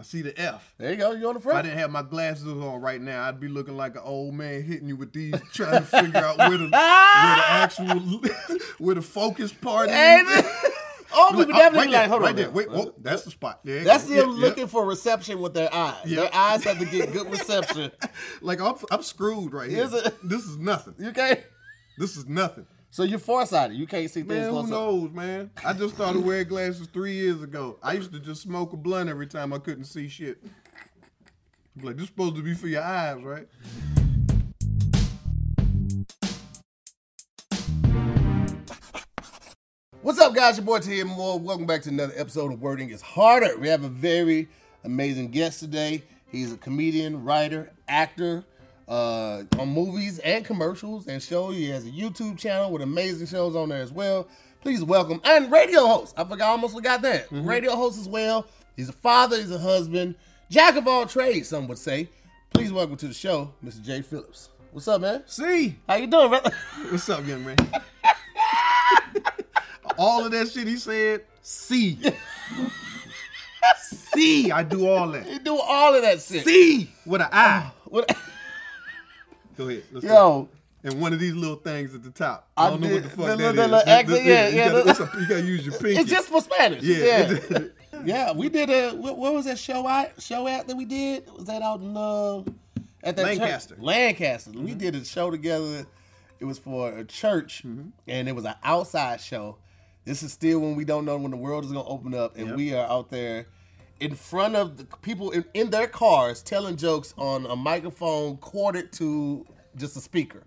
I see the F. There you go. You on the front. If I didn't have my glasses on right now, I'd be looking like an old man hitting you with these, trying to figure out where the, where the actual where the focus part is. Hey, oh, people oh, definitely right like, hold right on. there. Wait, whoa, oh, that's the spot. There That's go. them Yeah, yeah. looking for reception with their eyes. Yeah. Their eyes have to get good reception. Like I'm, I'm screwed right here. It? This is nothing. You okay? This is nothing. So you're farsighted. You can't see things Man, who close up. knows, man? I just started wearing glasses three years ago. I used to just smoke a blunt every time I couldn't see shit. I'm like, this supposed to be for your eyes, right? What's up, guys? Your boy T. Moore. Welcome back to another episode of Wording is Harder. We have a very amazing guest today. He's a comedian, writer, actor uh, on movies and commercials and shows. He has a YouTube channel with amazing shows on there as well. Please welcome and radio host. I forgot, I almost forgot that. Mm-hmm. Radio host as well. He's a father. He's a husband. Jack of all trades, some would say. Please welcome to the show, Mr. Jay Phillips. What's up, man? See, How you doing, brother? what's up, young man? all of that shit he said, see. see, I do all that. You do all of that shit. See, with an eye. What? Go ahead. Let's go. Yo, And one of these little things at the top. I I don't know what the fuck the that little- is. the The- accent, the- yeah, you yeah, gotta- a- You gotta use your pinky. it's just for Spanish. Yeah. Yeah. Yeah, we did a what, what was that show out show out that we did? Was that out in uh at that church? Lancaster. Lancaster. We did a show together. It was for a church and it was an outside show. This is still when we don't know when the world is gonna open up and Yep. we are out there in front of the people in, in their cars telling jokes on a microphone corded to just a speaker.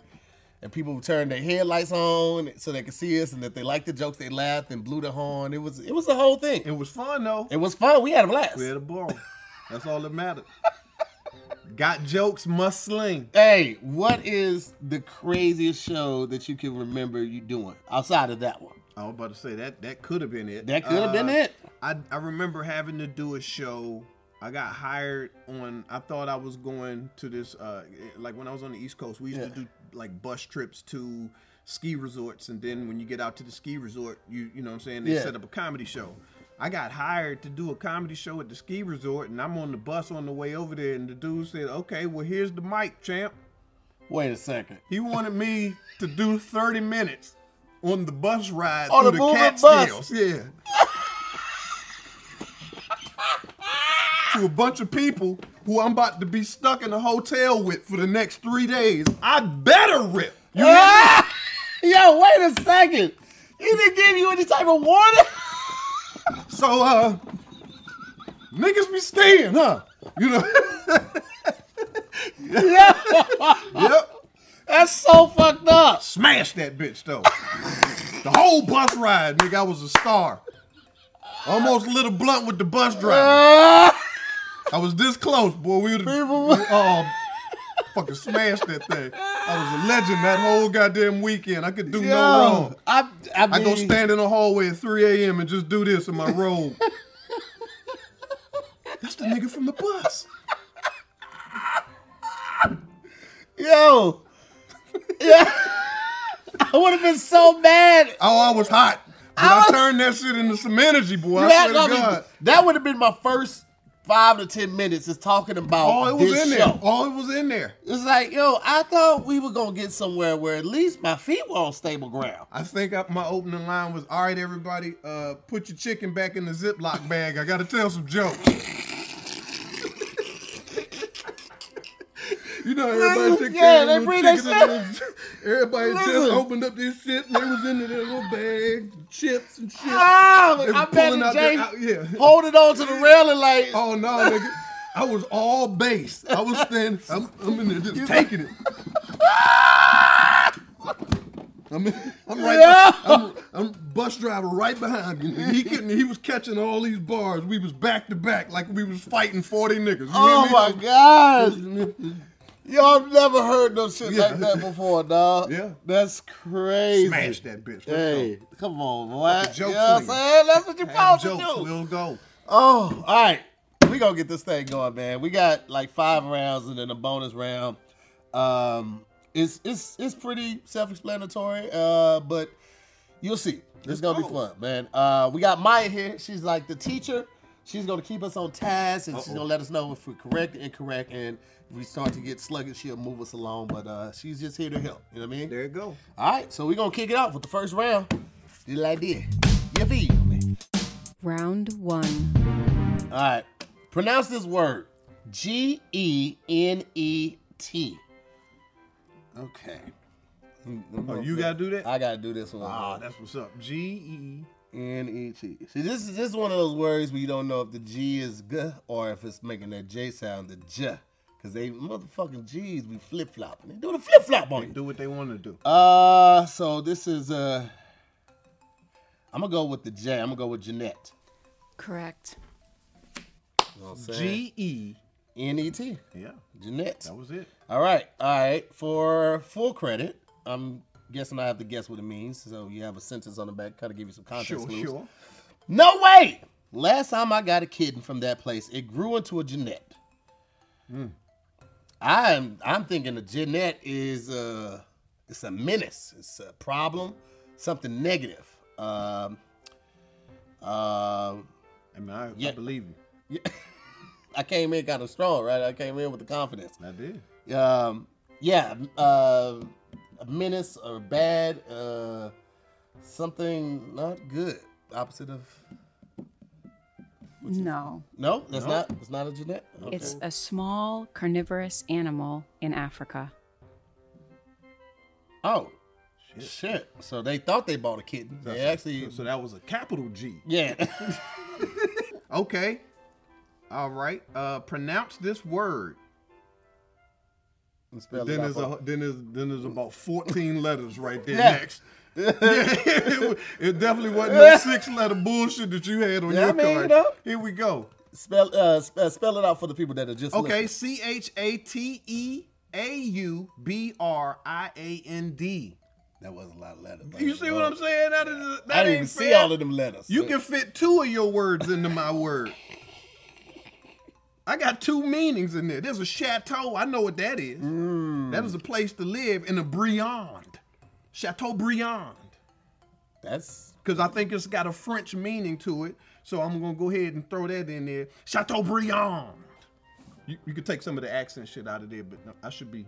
And people would turn their headlights on so they could see us, and if they liked the jokes, they laughed and blew the horn. It was it was the whole thing. It was fun though. It was fun. We had a blast. We had a ball. That's all that mattered. Got jokes, must sling. Hey, what is the craziest show that you can remember you doing outside of that one? I was about to say that that could have been it. That could have been Uh, it. I I remember having to do a show. I got hired on. I thought I was going to this. Uh, like when I was on the East Coast, we used Yeah. to do like bus trips to ski resorts, and then when you get out to the ski resort, you you know what I'm saying they Yeah. set up a comedy show. I got hired to do a comedy show at the ski resort, and I'm on the bus on the way over there, and the dude said, "Okay, well here's the mic, champ." Wait a second. He wanted me to do 30 minutes on the bus ride On through the the, Catskills. Yeah. To a bunch of people who I'm about to be stuck in a hotel with for the next three days. I better rip. You? Ah! Yo, wait a second. He didn't give you any type of warning. So, uh, niggas be staying, huh? You know? yeah. yep. That's so fucked up. Smash that bitch though. the whole bus ride, nigga, I was a star. Almost a blunt with the bus driver. I was this close, boy. We would have oh, fucking smashed that thing. I was a legend that whole goddamn weekend. I could do no wrong. I, I, I go stand in the hallway at 3 a.m. and just do this in my robe. That's the nigga from the bus. Yo. Yeah. I would have been so mad. Oh, I was hot. But I I, turned that shit into some energy, boy. I swear to mean, God. that would have been my first five to ten minutes is talking about All it was this in there. show. All it was in there. It's like, yo, I thought we were gonna get somewhere where at least my feet were on stable ground. I think I, my opening line was, "All right, everybody, uh, put your chicken back in the Ziploc bag. I got to tell some jokes." You know, everybody took Yeah, they bring that Everybody Listen. just opened up this shit. And they was in their little bag, chips and shit. Oh, they I pulling bet out Jay out- yeah. holding on to the railing like, Oh no, nigga. I was all base. I was standing. I'm, I'm in there just taking it. I'm, in- I'm right. Yeah. I'm, I'm bus driver right behind you. He couldn't. He was catching all these bars. We was back to back like we was fighting forty niggas. You oh my god. Yo, I've never heard no shit Yeah. like that before, dog. Yeah. That's crazy. Smash that bitch. Let's Hey, go. come on, boy. Fucking You know what I'm saying? That's what you're Have supposed to do. We'll go. Oh, all right. We gonna get this thing going, man. We got like five rounds and then a bonus round. Um, it's it's it's pretty self-explanatory, uh, but you'll see. It's gonna be fun, man. Uh, we got Maya here. She's like the teacher she's gonna keep us on task, and she's Uh-oh. gonna let us know if we're correct and incorrect, and we start to get sluggish, she'll move us along. But uh, she's just here to help. You know what I mean? There you go. All right, so we're gonna kick it off with the first round. Did like this. You feel me? Round one. All right, pronounce this word: G E N E T. Okay. Oh, you gotta do that. I gotta do this one. Ah, that's what's up. G E. N E T. See, this is this is one of those words where you don't know if the G is g or if it's making that J sound the J. Cause they motherfucking G's be flip flopping. They do the flip flop on you. Do what they want to do. Uh, so this is uh, I'm gonna go with the J. I'm gonna go with genet. Correct. You know what I'm saying? G E. N E T. Yeah, genet. that was it. All right, all right. For full credit, I'm guessing I have to guess what it means. So you have a sentence on the back, kind of give you some context Sure, clues. sure. No way! Last time I got a kitten from that place, it grew into a genet. I'm I'm thinking a genet is uh it's a menace, it's a problem, something negative. Um, um, I mean, I, I believe you. Yeah. I came in kind of strong, right? I came in with the confidence. I did. Um, yeah, uh, a menace or bad, uh, something not good. Opposite of No. no, that's No. not. It's not a genet. Okay. It's a small carnivorous animal in Africa. oh shit. So they thought they bought a kitten. They actually, So, so that was a capital G. yeah. Okay. All right. Uh, pronounce this word. Spell Then out there's a then there's then there's about 14 letters right there Yeah. next. Yeah, it, it definitely wasn't no six letter bullshit that you had on Yeah, your I mean, you card. know. Here we go. spell uh, sp- uh, spell it out for the people that are just Okay. C H A T E A U B R I A N D. That wasn't a lot of letters. You see what I'm saying? That is that I didn't even see all of them letters. You can fit two of your words into my word. I got two meanings in there. There's a chateau. I know what that is. Mm. That is a place to live in a Briand. Chateau Briand. That's Because I think it's got a French meaning to it. So I'm going to go ahead and throw that in there. Chateau Briand. You, you could take some of the accent shit out of there, but no, I should be.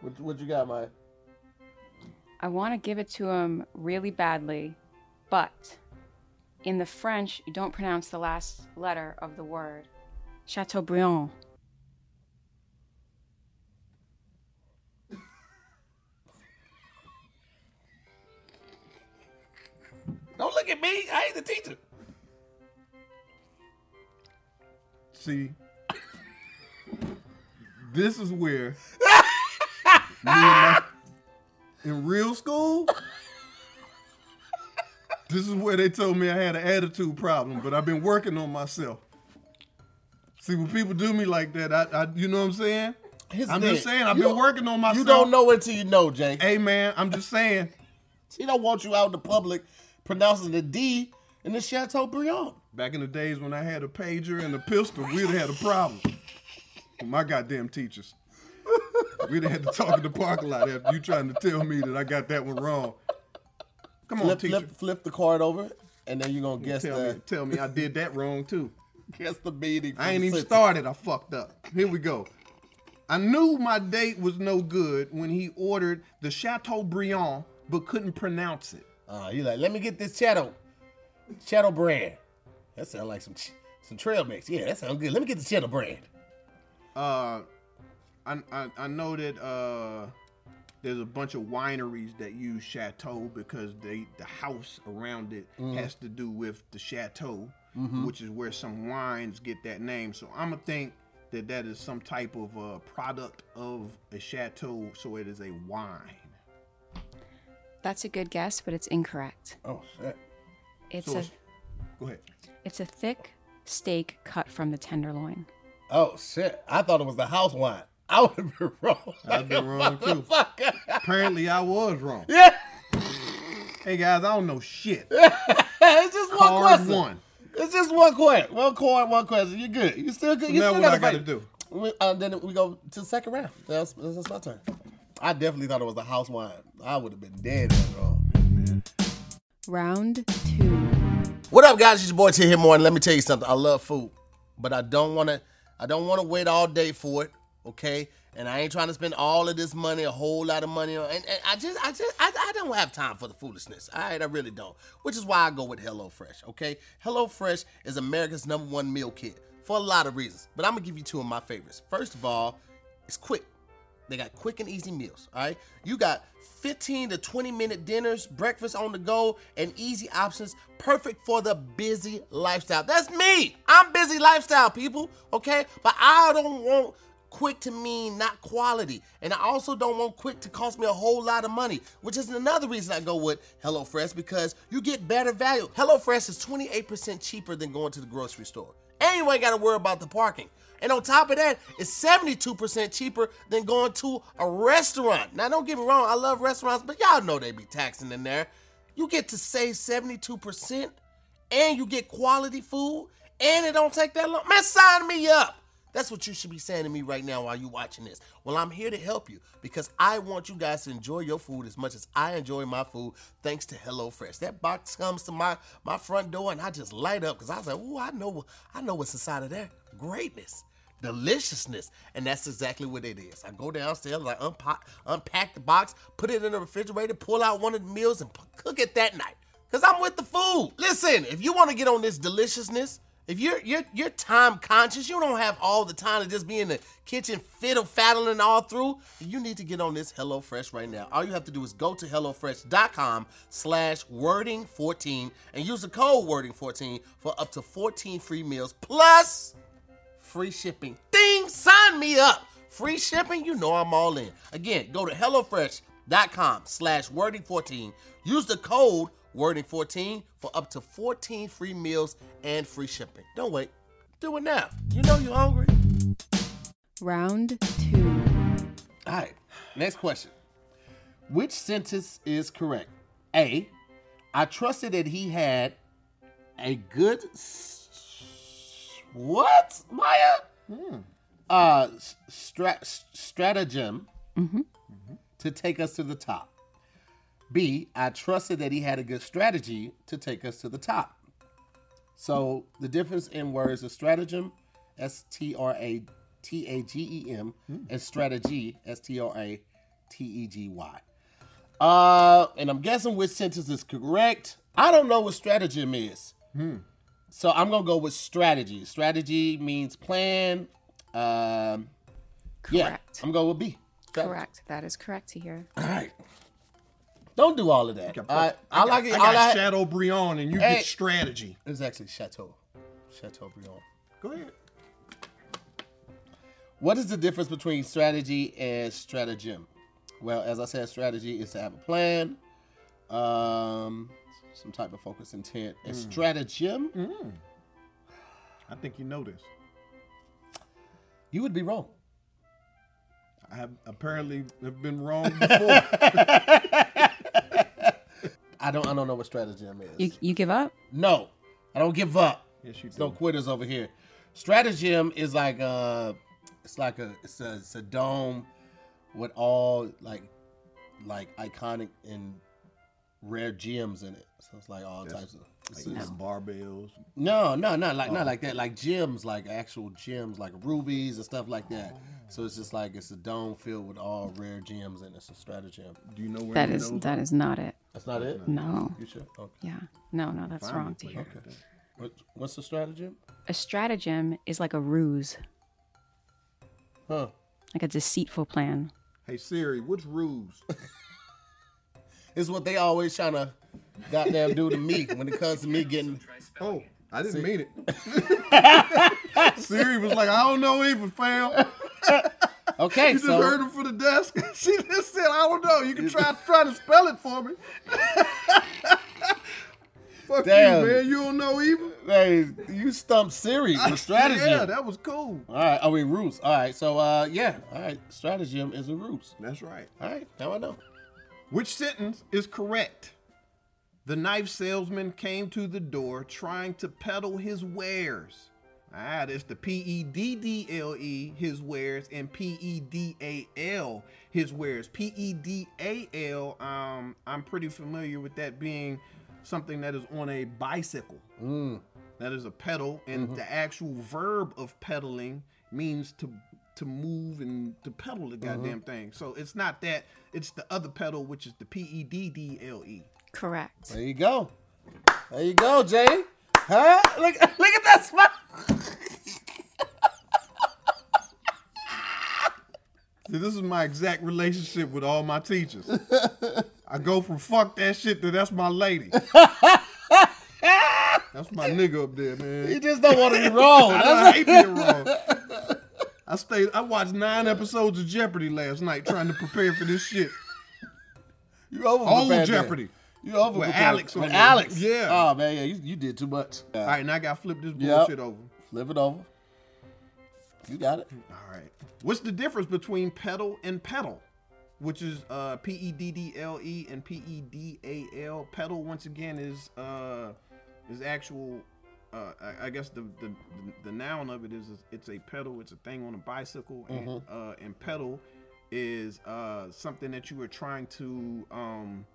what, what you got, Mike? I want to give it to him really badly, but in the French, you don't pronounce the last letter of the word. Chateaubriand. Don't look at me. I ain't the teacher. See, this is where me and my- in real school. This is where they told me I had an attitude problem, but I've been working on myself. See, when people do me like that, I, I you know what I'm saying? Here's I'm thing. just saying, I've You been working on myself. You don't know it till you know, Jay. Hey man, I'm just saying. She don't want you out in the public pronouncing the D in the Chateaubriand. Back in the days when I had a pager and a pistol, we'd have had a problem with my goddamn teachers. We'd have had to talk in the parking lot after you trying to tell me that I got that one wrong. Come on, Flip, teacher. flip, flip the card over, and then you're gonna guess tell the me, tell me I did that wrong too. guess the meaning. I ain't even started. I fucked up. Here we go. I knew my date was no good when he ordered the Chateaubriand, but couldn't pronounce it. Uh, you like, let me get this Chateau, Chateau brand. That sounds like some some trail mix. Yeah, that sounds good. Let me get the Chateau brand. uh, I, I I know that uh, there's a bunch of wineries that use chateau because they the house around it has to do with the chateau, which is where some wines get that name. So I'm gonna think that that is some type of uh, product of a chateau, so it is a wine. That's a good guess, but it's incorrect. Oh shit. It's So a it's- Go ahead. it's a thick steak cut from the tenderloin. Oh shit. I thought it was the house wine. I would have been wrong. I've been wrong, too. Motherfucker. Apparently, I was wrong. yeah. Hey guys, I don't know shit. it's just one Card question. one. It's just one question. One coin, one question. You're good. You still good. You now still what got I gotta do? We, uh, then we go to the second round. That's, that's my turn. I definitely thought it was the house wine. I would have been dead if I wrong. Round two. What up, guys? It's your boy T here more, and let me tell you something. I love food, but I don't want to. I don't want to wait all day for it. Okay, and I ain't trying to spend all of this money, a whole lot of money, on, and, and I just, I just, I, I don't have time for the foolishness. All right, I really don't. Which is why I go with HelloFresh. Okay, HelloFresh is America's number one meal kit for a lot of reasons, but I'm gonna give you two of my favorites. First of all, it's quick. They got quick and easy meals. All right, you got 15 to 20 minute dinners, breakfast on the go, and easy options, perfect for the busy lifestyle. That's me. I'm busy lifestyle, people. Okay, but I don't want quick to mean not quality. And I also don't want quick to cost me a whole lot of money, which is another reason I go with HelloFresh because you get better value. HelloFresh is 28% cheaper than going to the grocery store. And you ain't got to worry about the parking. And on top of that, it's 72% cheaper than going to a restaurant. Now, don't get me wrong, I love restaurants, but y'all know they be taxing in there. You get to save 72% and you get quality food and it don't take that long. Man, sign me up. That's what you should be saying to me right now while you're watching this. Well, I'm here to help you because I want you guys to enjoy your food as much as I enjoy my food thanks to HelloFresh. That box comes to my, my front door and I just light up because I was like, oh, I know, I know what's inside of there. Greatness deliciousness. And that's exactly what it is. I go downstairs, I unpack, unpack the box, put it in the refrigerator, pull out one of the meals, and cook it that night. Cause I'm with the food. Listen, if you want to get on this deliciousness, if you're you're you're time conscious, you don't have all the time to just be in the kitchen fiddle faddling all through. You need to get on this HelloFresh right now. All you have to do is go to HelloFresh.com slash wording14 and use the code wording14 for up to 14 free meals plus free shipping. Ding! Sign me up. Free shipping, you know I'm all in. Again, go to HelloFresh.com slash wording14. Use the code wording14 for up to 14 free meals and free shipping. Don't wait. Do it now. You know you're hungry. Round two. All right. Next question. Which sentence is correct? A. I trusted that he had a good what, Maya? Hmm. Uh, stra- stratagem mm-hmm. to take us to the top. B, I trusted that he had a good strategy to take us to the top. So the difference in words is stratagem, S T R A T A G E M, mm. and strategy, S T R A T E G Y. Uh, and I'm guessing which sentence is correct. I don't know what stratagem is. Hmm. So I'm gonna go with strategy. Strategy means plan. Um, correct. Yeah, I'm going with B. Strategy. Correct. That is correct here. All right. Don't do all of that. I, I, I, like it. I got I, Chateaubriand, and you hey, get strategy. It's actually Chateau. Chateau Chateaubriand. Go ahead. What is the difference between strategy and stratagem? Well, as I said, strategy is to have a plan. Um, some type of focus intent. A mm. stratagem. Mm. I think you know this. You would be wrong. I have apparently have been wrong before. I don't. I don't know what stratagem is. You you give up? No, I don't give up. Yes, you do. No quitters over here. Stratagem is like a. It's like a. It's a. It's a dome with all like, like iconic and rare gems in it. So it's like all That's types of like barbells. No, no, not like oh. not like that. Like gems, like actual gems, like rubies and stuff like that. Oh. So it's just like it's a dome filled with all rare gems and it's a stratagem. Do you know where that is? That is not it. That's not it. No. You sure? Okay. Yeah. No, no, that's Fine. wrong to hear. Okay. What, what's a stratagem? A stratagem is like a ruse. Huh. Like a deceitful plan. Hey Siri, what's ruse? is what they always trying to goddamn do to me when it comes to me getting. Oh, I didn't See? mean it. Siri was like, I don't know even, fam. Okay, you just so, heard him for the desk. she just said, I don't know. You can try try to spell it for me. Fuck Damn. you, man. You don't know even. Hey, you stumped Siri with strategy. Yeah, that was cool. All right. Oh, we ruse. All right. So, uh, yeah. All right. Stratagem is a ruse. That's right. All right. Now I know. Which sentence is correct? The knife salesman came to the door trying to peddle his wares. Ah, that's the P E D D L E, his wares, and P E D A L, his wares. P E D A L, um, I'm pretty familiar with that being something that is on a bicycle. Mm. That is a pedal, and the actual verb of pedaling means to to move and to pedal the mm-hmm. goddamn thing. So it's not that; it's the other pedal, which is the P E D D L E. Correct. There you go. There you go, Jay. Huh? Look, look at that smile. See, this is my exact relationship with all my teachers. I go from fuck that shit to that's my lady. that's my nigga up there, man. You just don't want to be wrong. I, That's I hate being wrong. I stayed. I watched nine episodes of Jeopardy last night trying to prepare for this shit. You over Old Jeopardy. You over With. Alex With. Alex. Yeah. Oh man, yeah, you, you did too much. All right, now I got to flip this Yep. bullshit over. Flip it over. You got it. All right. What's the difference between pedal and pedal? Which is uh, P E D D L E and P E D A L. Pedal once again is uh, is actual. Uh, I, I guess the, the the noun of it is, is it's a pedal. It's a thing on a bicycle, and uh, and pedal is uh, something that you are trying to. Um,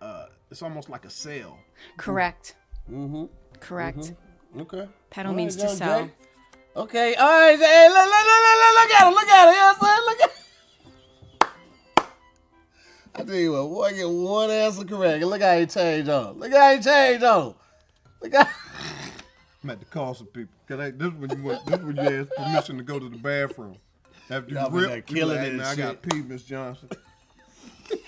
uh, it's almost like a sail. Correct. Mm-hmm. Correct. Okay. Pedal All means to Young sell. Jay. Okay. All right. Hey, look, look, look, look, look at him. Look at him. You know what I'm saying? Look at I tell you what, boy, get one answer correct. Look how he changed on. Look how he changed on. Look how. I'm at to call some people. Cause I, this when you want, this when you ask permission to go to the bathroom. After you Y'all rip, killing like, it and "Man, I got shit." pee, Miss Johnson.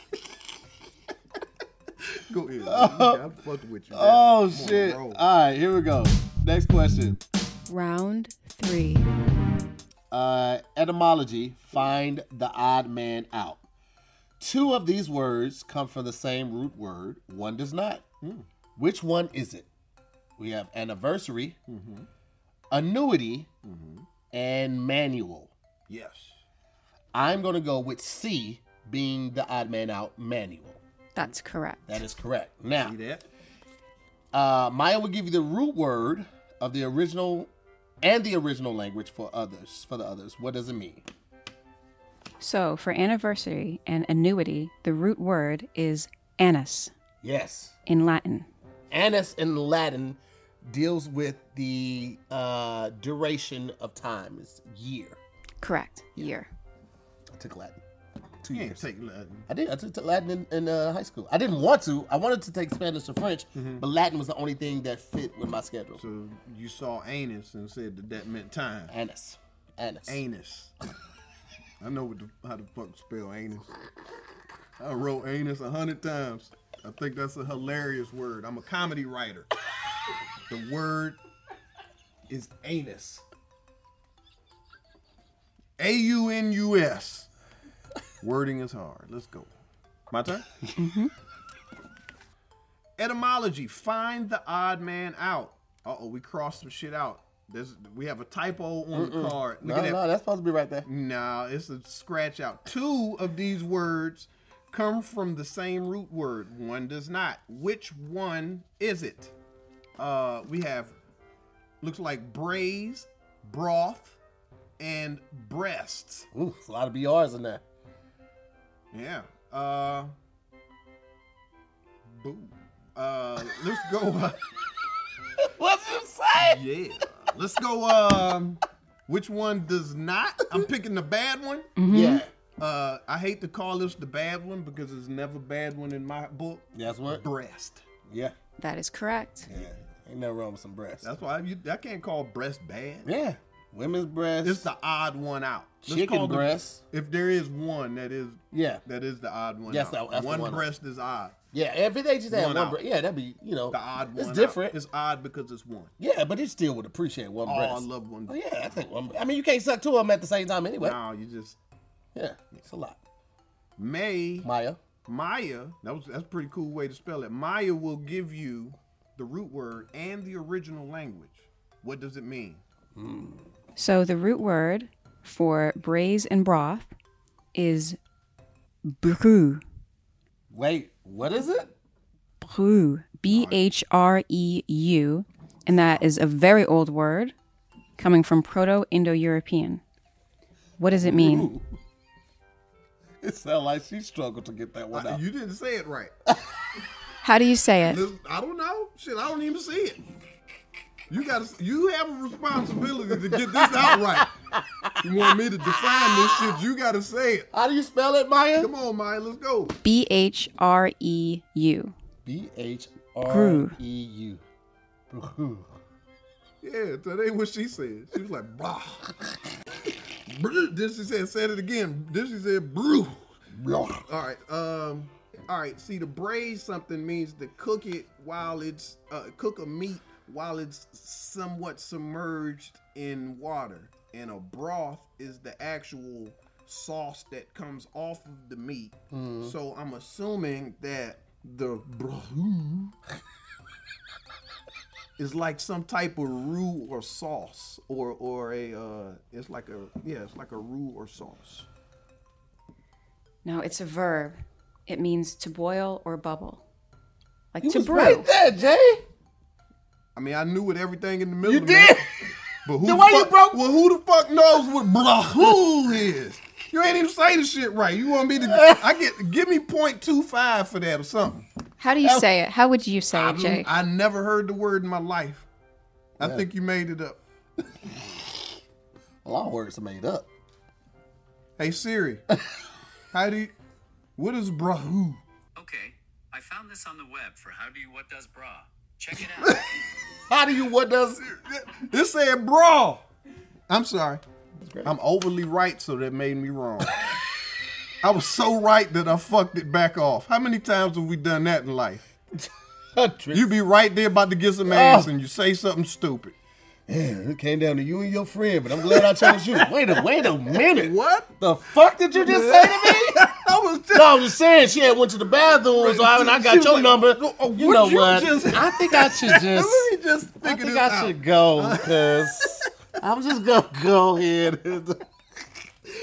go ahead. man. I'm fucking with you. man. Oh on shit! roll. All right, here we go. Next question. Round three. Uh, etymology: find the odd man out. Two of these words come from the same root word. One does not. Which one is it? We have anniversary, annuity, and manual. Yes. I'm going to go with C, being the odd man out manual. That's correct. That is correct. Now, See that? uh, Maya will give you the root word of the original and the original language for others. For the others, what does it mean? So for anniversary and annuity, the root word is annus Yes. in Latin. Annus in Latin deals with the uh, duration of time. It's year. Correct. Year. I took Latin. Two You years. take Latin. I did. I took Latin in, in uh, high school. I didn't want to. I wanted to take Spanish or French, but Latin was the only thing that fit with my schedule. So you saw anus and said that that meant time. Anus. Anus. Anus. I know what the, how the fuck spell anus. I wrote anus a hundred times. I think that's a hilarious word. I'm a comedy writer. The word is anus. A U N U S. Wording is hard. Let's go. My turn? Etymology. Find the odd man out. Uh oh, we crossed some shit out. There's, we have a typo on the card. Look No, at that. no, that's supposed to be right there. No, it's a scratch out. Two of these words come from the same root word. One does not. Which one is it? Uh, we have looks like braise, broth, and breasts. Ooh, it's a lot of BRs in there. Yeah. Uh. Boo. Uh, let's go. Uh, What's it say? yeah. Let's go. Um, which one does not? I'm picking the bad one. Yeah. Uh, I hate to call this the bad one because it's never bad one in my book. That's what? Breast. Yeah. That is correct. Yeah. Ain't nothing wrong with some breasts. That's why you, I can't call breast bad. yeah. Women's breasts. It's the odd one out. Let's chicken call the- breasts. if there is one that is Yeah. that is the odd one. Yes, out. that- that's the one one out. breast is odd. Yeah. Every day just had One one out. breast. Yeah, that'd be, you know. The odd one. It's out. different. It's odd because it's one. Yeah, but it still would appreciate one Oh, breast. I love one. Oh, yeah, I think one. I mean, you can't suck two of them at the same time anyway. No, you just Yeah, it's a lot. May Maya. Maya. That was that's a pretty cool way to spell it. Maya will give you the root word and the original language. What does it mean? So the root word for braise and broth is brew. Wait, what is it? Brew. B H R E U. And that is a very old word coming from Proto Indo European. What does it mean? It sounds like she struggled to get that one out. you didn't say it right. How do you say it? I don't know. Shit, I don't even see it. You got to. You have a responsibility to get this out right. You want me to define this shit? You got to say it. How do you spell it, Maya? Come on, Maya. Let's go. B H R E U. B H R E U. Yeah, that ain't what she said. She was like, blah. Then she said, said it again. This she said, brew. All right. Um. All right. See, to braise something means to cook it while it's uh, cook a meat while it's somewhat submerged in water, and a broth is the actual sauce that comes off of the meat. So I'm assuming that the broth is like some type of roux or sauce, or or a uh, it's like a yeah, it's like a roux or sauce. No, it's a verb. It means to boil or bubble. Like You to was brew. right there, Jay. I mean, I knew what everything in the middle. You of did. But who Then the why you fuck, broke- Well, who the fuck knows what blah who is? You ain't even say the shit right. You want me to? I get give me 0.25 for that or something. How do you say it? How would you say I, it, Jay? I never heard the word in my life. I think you made it up. A lot of words are made up. Hey Siri, how do you? What is brahu? Okay, I found this on the web for How Do You What Does Bra. Check it out. How do you? What does? It said bra. I'm sorry. I'm overly right, so that made me wrong. I was so right that I fucked it back off. How many times have we done that in life? You be right there about to get some oh. ass and you say something stupid. Man, it came down to you and your friend, but I'm glad I chose you. Wait a wait a minute. What? The fuck did you just say to me? I was just No, I was saying she had went to the bathroom, so I, and I got your like, number. "Oh, you know you what? just- I think I should just. Let me just I think this I out. should go because I'm just gonna go ahead.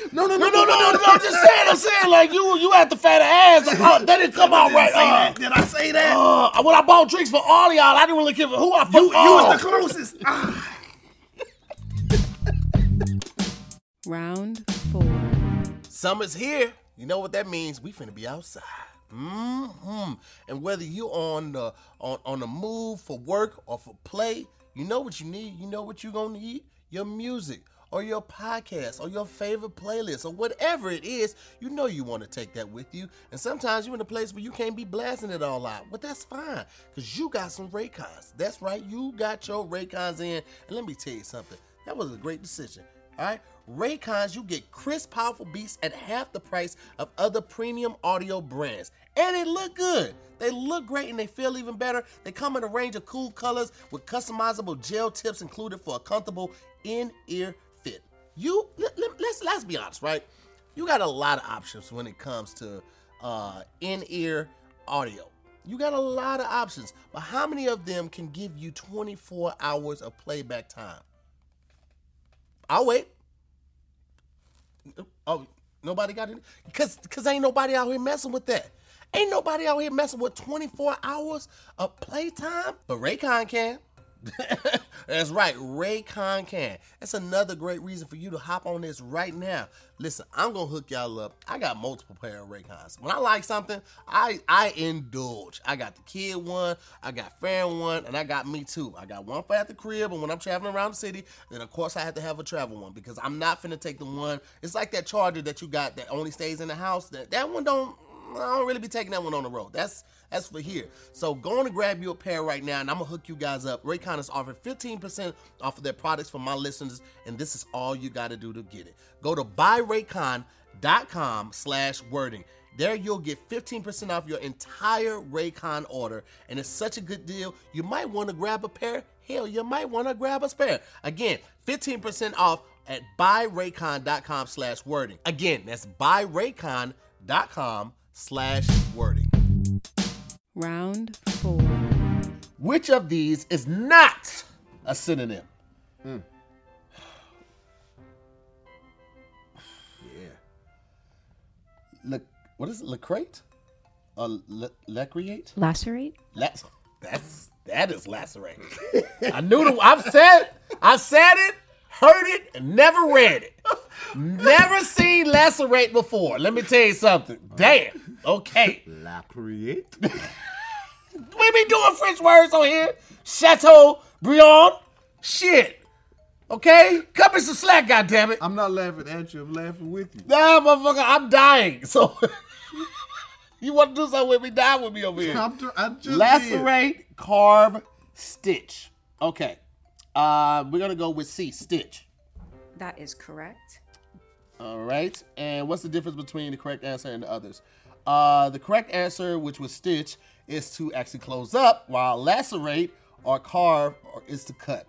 And- No, no, No, no, no, no, no. I'm just saying. I'm saying like you, you had the fatter ass. Like, oh, that didn't come out right. Uh. Did I say that? uh, when I bought drinks for all of y'all, I didn't really give a who I fuck. you, you was the closest. Round four. Summer's here. You know what that means? We finna be outside. hmm And whether you on the on on the move for work or for play, you know what you need. You know what you gonna need? Your music or your podcast or your favorite playlist or whatever it is. You know you want to take that with you. And sometimes you're in a place where you can't be blasting it all out, but that's fine because you got some Raycons. That's right, you got your Raycons in. And let me tell you something. That was a great decision. All right, Raycons, you get crisp, powerful beats at half the price of other premium audio brands, and they look good. They look great and they feel even better. They come in a range of cool colors with customizable gel tips included for a comfortable in-ear fit. You let, let, let's let's be honest, right? You got a lot of options when it comes to uh, in-ear audio. You got a lot of options, but how many of them can give you 24 hours of playback time? I'll wait. Oh, nobody got it? Cause, Cause ain't nobody out here messing with that. Ain't nobody out here messing with 24 hours of playtime. But Raycon can. That's right, Raycon can. That's another great reason for you to hop on this right now. Listen, I'm gonna hook y'all up. I got multiple pair of Raycons. When I like something, I I indulge. I got the kid one, I got fan one, and I got me too. I got one for at the crib, and when I'm traveling around the city, then of course I have to have a travel one because I'm not finna take the one. It's like that charger that you got that only stays in the house. That that one don't. I don't really be taking that one on the road. That's that's for here. So go on and grab you a pair right now, and I'm gonna hook you guys up. Raycon is offering 15% off of their products for my listeners, and this is all you gotta do to get it. Go to buyraycon.com slash wording. There you'll get 15% off your entire Raycon order, and it's such a good deal. You might want to grab a pair. Hell, you might want to grab a spare. Again, 15% off at buyraycon.com slash wording. Again, that's buyraycon.com slash wording. Round four. Which of these is not a synonym? Yeah. Le, what is it? Lacrate? Uh, le, lecreate? Lacerate? Las- that's that is lacerate. I knew the. I've said. I said it, heard it, and never read it. Never seen lacerate before. Let me tell you something. Damn. Okay. La create. We be doing French words on here. Chateau Briand. Shit. Okay? Cut me some slack, goddammit. I'm not laughing at you. I'm laughing with you. Nah, motherfucker, I'm dying. So you want to do something with me? Die with me over here. I'm tr- I just did. Lacerate, carve, stitch. Okay. Uh, we're gonna go with C, stitch. That is correct. All right. And what's the difference between the correct answer and the others? Uh, the correct answer, which was stitch, is to actually close up, while lacerate or carve or is to cut.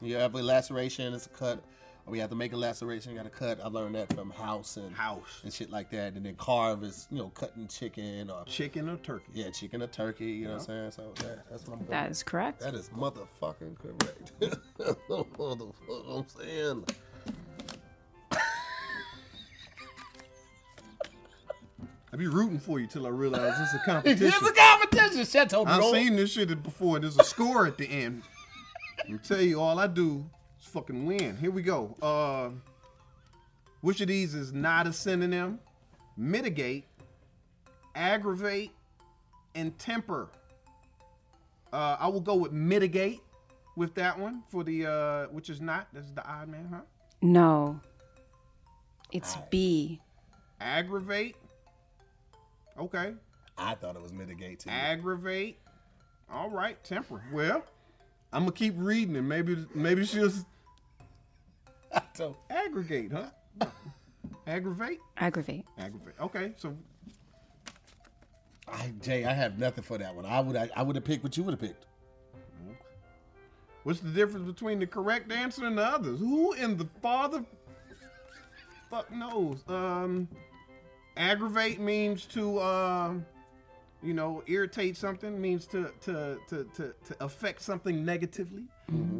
You have a laceration, it's a cut. Or we have to make a laceration, you got to cut. I learned that from house and House. and shit like that. And then carve is, you know, cutting chicken or Chicken or turkey? yeah, chicken or turkey. You know what I'm saying? So that, that's what I'm. That is correct. That is motherfucking correct. what the fuck I'm saying? I be rooting for you till I realize it's a competition. It's a competition, Chateau I've seen this shit before. There's a score at the end. I'm tell you, all I do is fucking win. Here we go. Uh, which of these is not a synonym? Mitigate, aggravate, and temper. Uh, I will go with mitigate with that one for the uh, which is not. This is the odd man, huh? No. It's B. Aggravate. Okay. I thought it was mitigate too. aggravate. All right, temper. Well, I'm gonna keep reading and Maybe maybe she'll s- So, aggregate, huh? aggravate, Aggravate. aggravate. Okay, so I, Jay, I have nothing for that one. I would, I, I would have picked what you would have picked. what's the difference between the correct answer and the others? Who in the father fuck knows? Um, aggravate means to um, you know, irritate something means to to to to, to affect something negatively.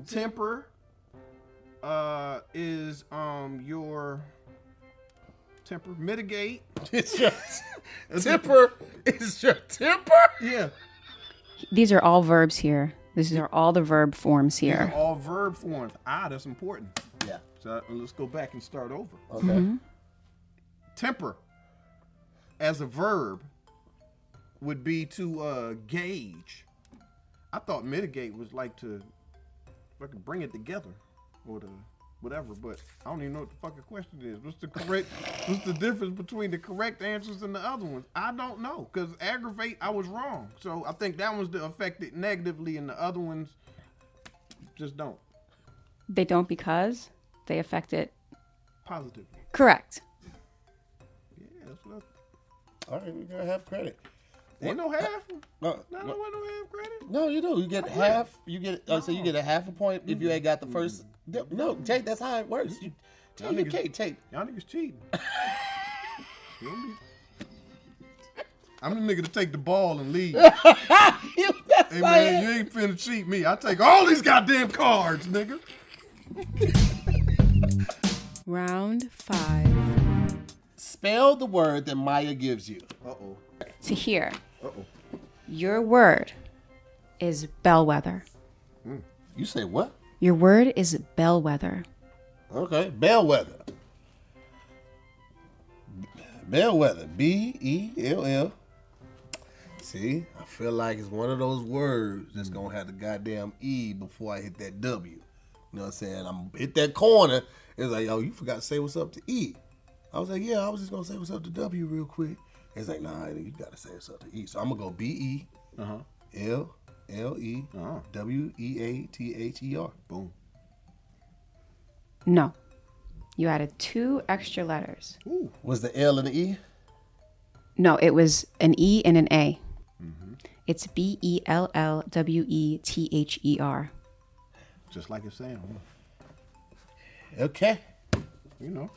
Temper uh is um your temper mitigate It's your temper. It's your temper. yeah These are all verbs here. These are all the verb forms these are here. all verb forms ah that's important Yeah. so uh, let's go back and start over Okay. temper as a verb would be to uh gauge. I thought mitigate was like to fucking bring it together or to whatever but i don't even know what the fucking question is. What's the correct what's the difference between the correct answers and the other ones? I don't know because aggravate i was wrong. So i think that one's the affected negatively and the other ones just don't. They don't because they affect it. positively. Correct. yeah that's what All right, we're gonna have credit. I, ain't no half No, no, no, no, no half credit no, you do. You get half. You get. Uh, so you get a half a point if you ain't got the first. No, Jake, that's how it works. You, Y'all take your niggas- cake, take. Y'all niggas cheating. You don't be- I'm the nigga to take the ball and leave. You- that's Hey man, you ain't finna cheat me. I take all these goddamn cards, nigga. Round five. Spell the word that Maya gives you. Uh oh. To hear. Uh oh. Your word is bellwether. You say what? Your word is bellwether. Okay, bellwether. Bellwether. B E L L. See, I feel like it's one of those words that's gonna have the goddamn E before I hit that W. You know what I'm saying? I'm hit that corner. It's like, yo, you forgot to say what's up to E. I was like, yeah, I was just gonna say what's up to W real quick. It's like, nah, you gotta say what's up to E. So I'm gonna go B E Uh huh. L L E Uh-huh. W E A T H E R. Boom. No. You added two extra letters. Ooh. Was the L and the E? No, it was an E and an A. It's B E L L W E T H E R. Just like it sounds. Okay. You know.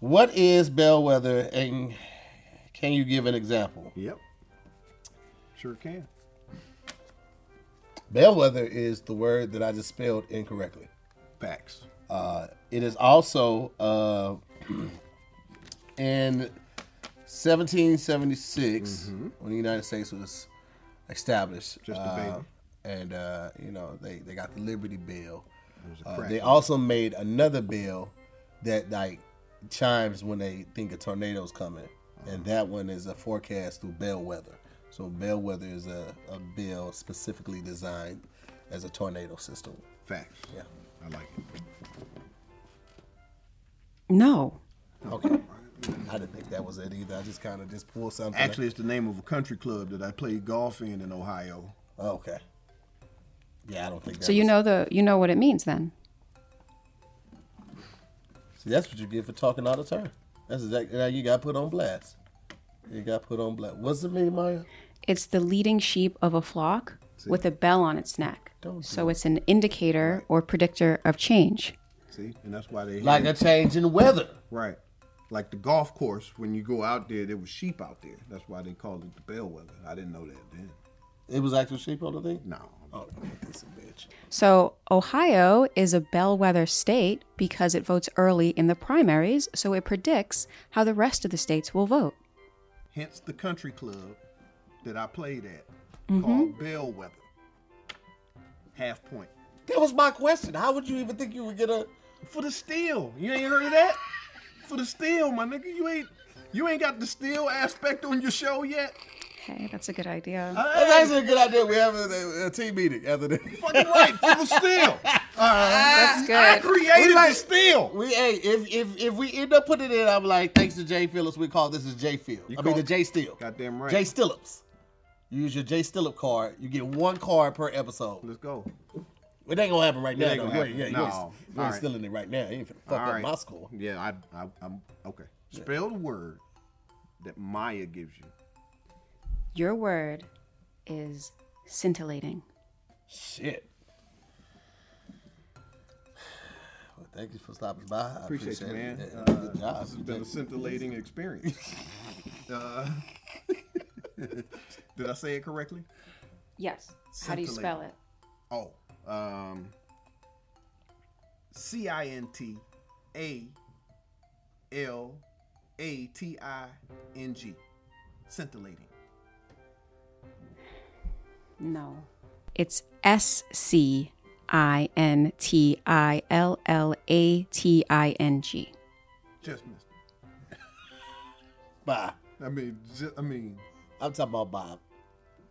What is bellwether, and can you give an example? Yep. Sure can. Bellwether is the word that I just spelled incorrectly. Facts. Uh, it is also uh, in 1776 when the United States was established. Just a uh, baby. and uh, you know they, they got the Liberty Bell. It was a Uh, they also made another bill that like chimes when they think a tornado's coming, and that one is a forecast through bellwether. So bellwether is a, a bell specifically designed as a tornado system. Facts. Yeah. I like it. No. Okay. I didn't think that was it either. I just kind of just pulled something. Actually, it's the name of a country club that I played golf in in Ohio. Oh, okay. Yeah, I don't think that. So you was- know the you know what it means then. See, that's what you get for talking out of turn. That's exactly how you got put on blast. You got put on blast. What's it mean, Maya? It's the leading sheep of a flock with a bell on its neck. Don't do So it's an indicator or predictor of change. See, and that's why they Like a change in weather. right, like the golf course. When you go out there, there was sheep out there. That's why they called it the bellwether. I didn't know that then. It was actual sheep on the thing. No, Oh, a bitch. So Ohio is a bellwether state because it votes early in the primaries, so it predicts how the rest of the states will vote. hence the country club that I played at Mm-hmm. called Bellwether. Half point That was my question. How would you even think you would get a? for the steal. You ain't heard of that? For the steal, my nigga. You ain't you ain't got the steal aspect on your show yet. Hey, that's a good idea. Uh, that's actually a good idea. We have a, a team meeting after this. Fucking right for the steal. Ah, that's I good. created like- the steal. We hey, if if if we end up putting it in, I'm like, thanks to Jay Phillips, we call this is Jay Field. You I mean call- the Jay Steele. Goddamn right. Jay Stillips. You use your Jay Stillip card. You get one card per episode. Let's go. It ain't gonna happen right now. ain't though. gonna You happen. Yeah, you No. ain't, you ain't Alright. stealing it right now. You ain't finna fuck All up right. my score. Yeah, I, I I'm okay. Spell the word that Maya gives you. Your word is scintillating. Shit. Well, thank you for stopping by. I Appreciate, you, man. It. Uh, Good job. This has been a scintillating experience. uh, did I say it correctly? Yes. How do you spell it? Oh, um, C I N T A L A T I N G. Scintillating. No. It's S C I N T I L L A T I N G. Just missed. Bye. I mean, ju- I mean, I'm talking about Bob.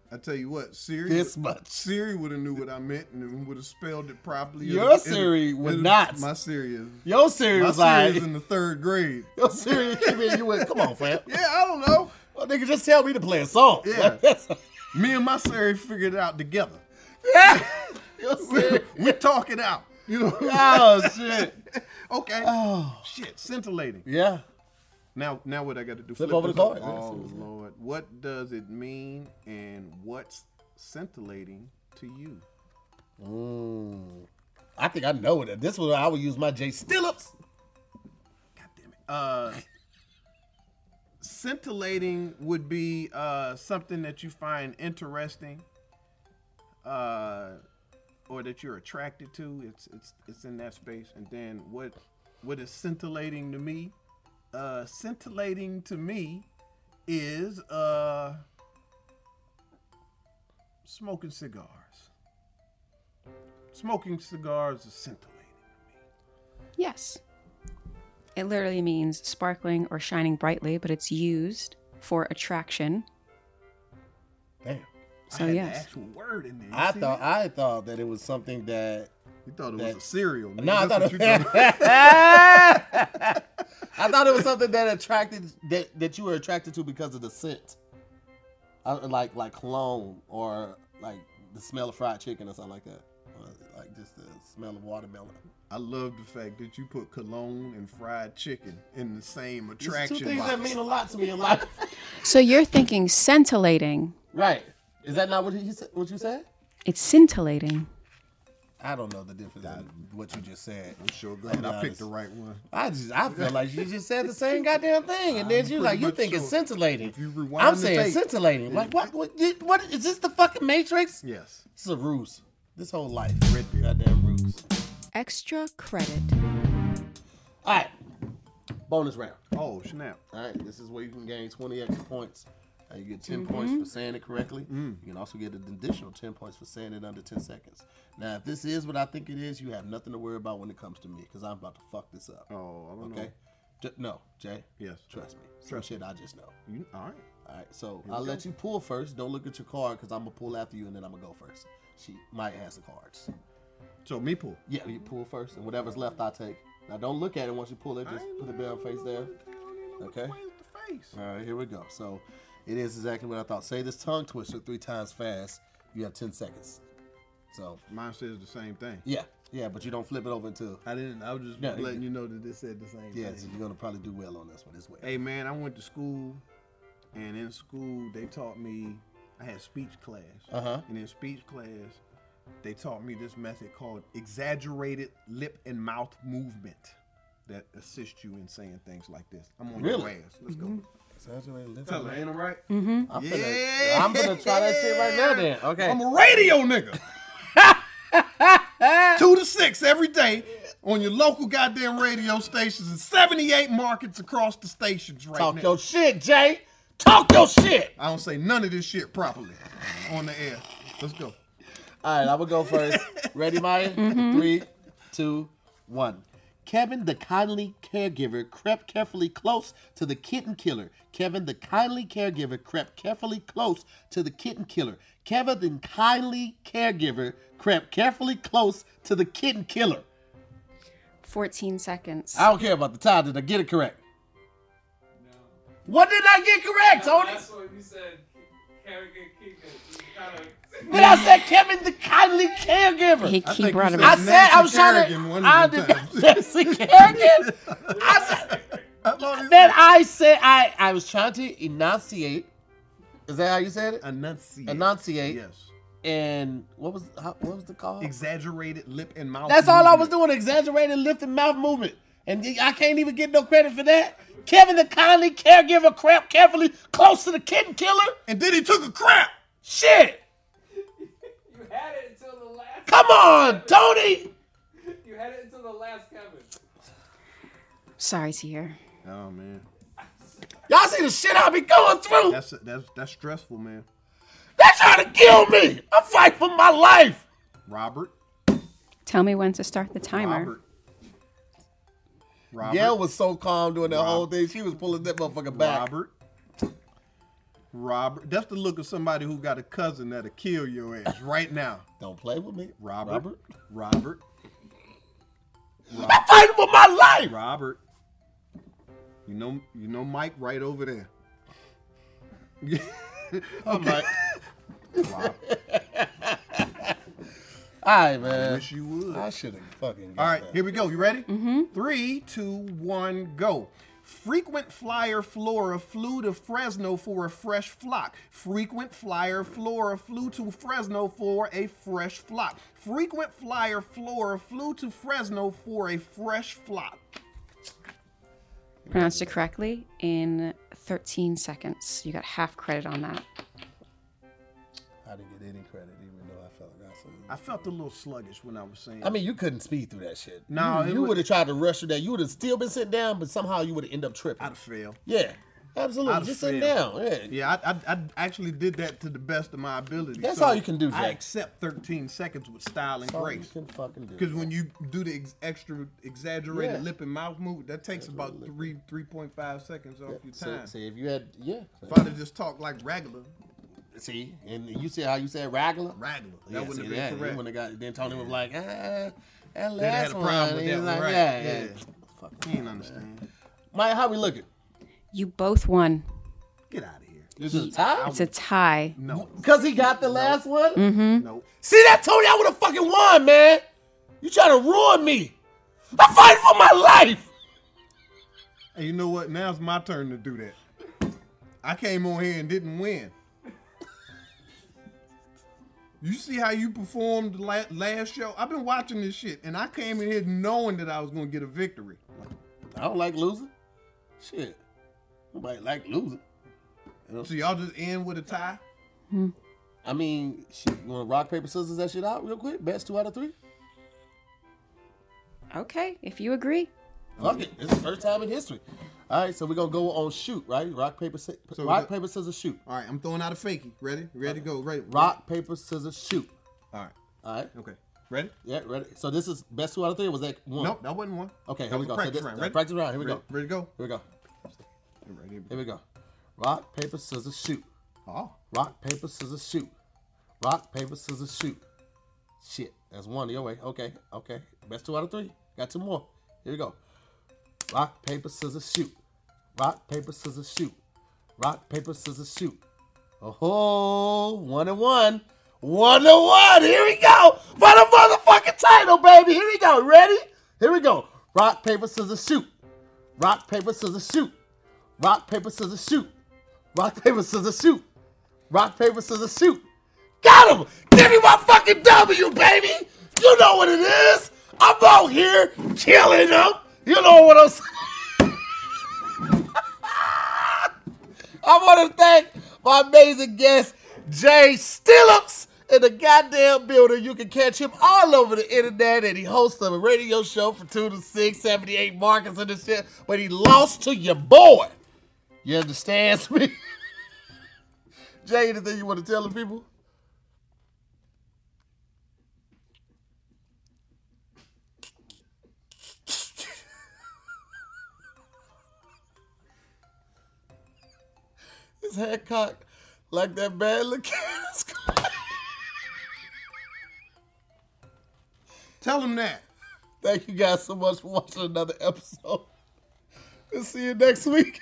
I tell you what, Siri. This would- much. Siri would have knew what I meant and would have spelled it properly. Your It'd- Siri it'd- would it'd- not. My Siri is. Your Siri My was Siri like, is in the third grade. your Siri came in. You went, come on, fam. Yeah, I don't know. Well, nigga, just tell me to play a song. Yeah. Me and my Siri figured it out together. your Siri. we talk it out. You know. Oh shit. okay. Oh. Shit, scintillating. Yeah. Now, now what I got to do? Flip Flip over the card. Oh Lord, what does it mean, and what's scintillating to you? Mm. I think I know it. This one I would use my Jay Stillips. God damn it. Uh, scintillating would be uh, something that you find interesting, uh, or that you're attracted to. It's it's it's in that space. And then what what is scintillating to me? Uh, scintillating to me is uh, smoking cigars. Smoking cigars is scintillating. To me. Yes. It literally means sparkling or shining brightly, but it's used for attraction. Damn. So, I had yes. the actual word in there. You I thought that? I thought that it was something that You thought it that- was a cereal. nigga. No, I thought it. I thought it was something that attracted that, that you were attracted to because of the scent, I, like like cologne or like the smell of fried chicken or something like that, or like just the smell of watermelon. I love the fact that you put cologne and fried chicken in the same These are attraction two things box. that mean a lot to me in life. So you're thinking scintillating. right? Is that not what he said? What you said? It's scintillating. I don't know the difference in what you just said. I'm sure glad I'll I be picked the right one. I just I feel like you just said the same goddamn thing, and then I'm you like pretty you much think it's scintillating. If you rewind I'm saying tape- scintillating. Like what? What? What is this? The fucking Matrix? Yes. This is a ruse. This whole life, goddamn ruse. Extra credit. All right, bonus round. Oh snap! All right, this is where you can gain 20 extra points. Uh, you get 10 points for saying it correctly. You can also get an additional 10 points for saying it under 10 seconds. Now, if this is what I think it is, you have nothing to worry about when it comes to me because I'm about to fuck this up. Oh, I don't okay? know. J- no, Jay. Yes. Trust me. Some Trust shit I just know. You all right? All right, so I'll let you pull first. Don't look at your card because I'm gonna pull after you, and then I'm gonna go first. She might has the cards. So me pull. Yeah, you pull first, and whatever's left, I take. Now don't look at it once you pull it. Just put the bare face there. Okay. Face. All right, here we go. So it is exactly what I thought. Say this tongue twister three times fast. You have ten seconds. So Mine says the same thing. yeah, yeah, but you don't flip it over until I didn't. I was just Yeah, letting you know that this said the same yeah. thing. So you're gonna probably do well on this one as well. Hey man, I went to school, and in school they taught me. I had speech class, Uh-huh. and in speech class, they taught me this method called exaggerated lip and mouth movement that assists you in saying things like this. I'm on Really? your ass. Let's go. Exaggerated lip. Tell her, ain't it right? I'm, Yeah. finna, I'm gonna try that shit right now. Then okay. I'm a radio nigga. Two to six every day on your local goddamn radio stations in 78 markets across the stations right Talk now. Talk your shit, Jay. Talk your shit. I don't say none of this shit properly on the air. Let's go. All right, I'm gonna go first. Ready, Maya? Mm-hmm. Three, two, one. Kevin, the kindly caregiver, crept carefully close to the kitten killer. Kevin, the kindly caregiver, crept carefully close to the kitten killer. Kevin, the kindly caregiver, crept carefully close to the kitten killer. 14 seconds. I don't care about the time. Did I get it correct? What did I get correct, Tony? That's what you said. Kerrigan Keegan. Kind of. Then I said Kevin, the kindly caregiver. he, I he think brought him said I up. said I was trying to. one I the did. Nancy Kerrigan. I said, I thought it then I said I I was trying to enunciate. Is that how you said it? enunciate. Enunciate. Yes. And what was how, what was the call? Exaggerated lip and mouth. That's all I was doing. Exaggerated lip and mouth movement, and I can't even get no credit for that. Kevin, the kindly caregiver, crept carefully close to the kitten killer. And then he took a crap. Shit! You had it until the last. Come on, Tony. You had it until the last Kevin. Sorry to hear. Oh man, Y'all see the shit I be going through? that's that's that's stressful, man. They're trying to kill me. I'm fighting for my life. Robert. Tell me when to start the timer. Robert. Robert. Gail was so calm doing that whole thing. She was pulling that motherfucker back. Robert. Robert. That's the look of somebody who got a cousin that'll kill your ass right now. Don't play with me. Robert. Robert. Robert. I'm fighting for my life. Robert. You know, you know Mike right over there. I'm like, Rob, all right, man. I wish you would. I should have fucking. All right, here we go. You ready? Mm-hmm. Three, two, one, go. Frequent flyer Flora flew to Fresno for a fresh flock. Frequent flyer Flora flew to Fresno for a fresh flock. Frequent flyer Flora flew to Fresno for a fresh flock. Pronounced it correctly in 13 seconds. You got half credit on that. I didn't get any credit, I felt a little sluggish when I was saying. I mean, you couldn't speed through that shit. No, you, you would- have tried to rush through that. You would have still been sitting down, but somehow you would have ended up tripping. I'd have failed. yeah, absolutely. I'd Just sit down. Yeah. Yeah, I, I, I actually did that to the best of my ability. That's So all you can do, I accept 13 seconds with style and That's all you grace. can fucking do. Because when you do the ex- extra exaggerated Yeah. lip and mouth move, that takes about three three point five seconds off your see, time. see, if you had, yeah. If I'd have just talked like regular, See, and you see how you said regular? regular, that Yeah, wouldn't see have been that. correct. When they got, then Tony was like, ah, that had last a one. problem with He that one, like, right? Yeah, Yeah. yeah. Fuck. He ain't understand. Maya, how we looking? You both won. Get out of here. This is a tie? It's a tie. No, Because he got the last one? Mm-hmm. No. See that, Tony? I would have fucking won, man. You trying to ruin me. I'm fighting for my life. And you know what? Now it's my turn to do that. I came on here and didn't win. You see how you performed la- last show? I've been watching this shit, and I came in here knowing that I was going to get a victory. I don't like losing. Shit. Nobody like losing. So y'all just end with a tie? Hmm. I mean, shit, you want rock, paper, scissors that shit out real quick? Best two out of three? Okay, if you agree. Fuck it. It's the first time in history. All right, so we're going to go on shoot, right? Rock, paper, scissors. So rock, paper, scissors, shoot. All right, I'm throwing out a fakie. Ready? Ready to go. Ready? Rock, paper, scissors, shoot. All right. All right. Okay. Ready? Yeah, ready. So this is best two out of three. Or was that one? Nope, that wasn't one. Okay, that here we go. So Practice this- round. Ready? practice round. Here we ready, go. Ready to go? Here we go. Ready. Here we go. Rock, paper, scissors, shoot. Oh, Rock, paper, scissors, shoot. Rock, paper, scissors, shoot. Shit, that's one your way. Okay, okay. Best two out of three. Got two more. Here we go. Rock, paper, scissors, shoot. Rock, paper, scissors, shoot. Rock, paper, scissors, shoot. Oh, one and one. One and one. Here we go. For the motherfucking title, baby. Here we go. Ready? Here we go. Rock, paper, scissors, shoot. Rock, paper, scissors, shoot. Rock, paper, scissors, shoot. Rock, paper, scissors, shoot. Rock, paper, scissors, shoot. Got him! Give me my fucking W, baby! You know what it is! I'm out here killing them! You know what I'm saying? I want to thank my amazing guest, Jay Stillups, in the goddamn building. You can catch him all over the internet, and he hosts a radio show for 2 to 6, 78 markets and this shit, but he lost to your boy. You understand me? Jay, anything you want to tell the people? His head cocked like that bad looking tell him that. Thank you guys so much for watching another episode. We'll see you next week.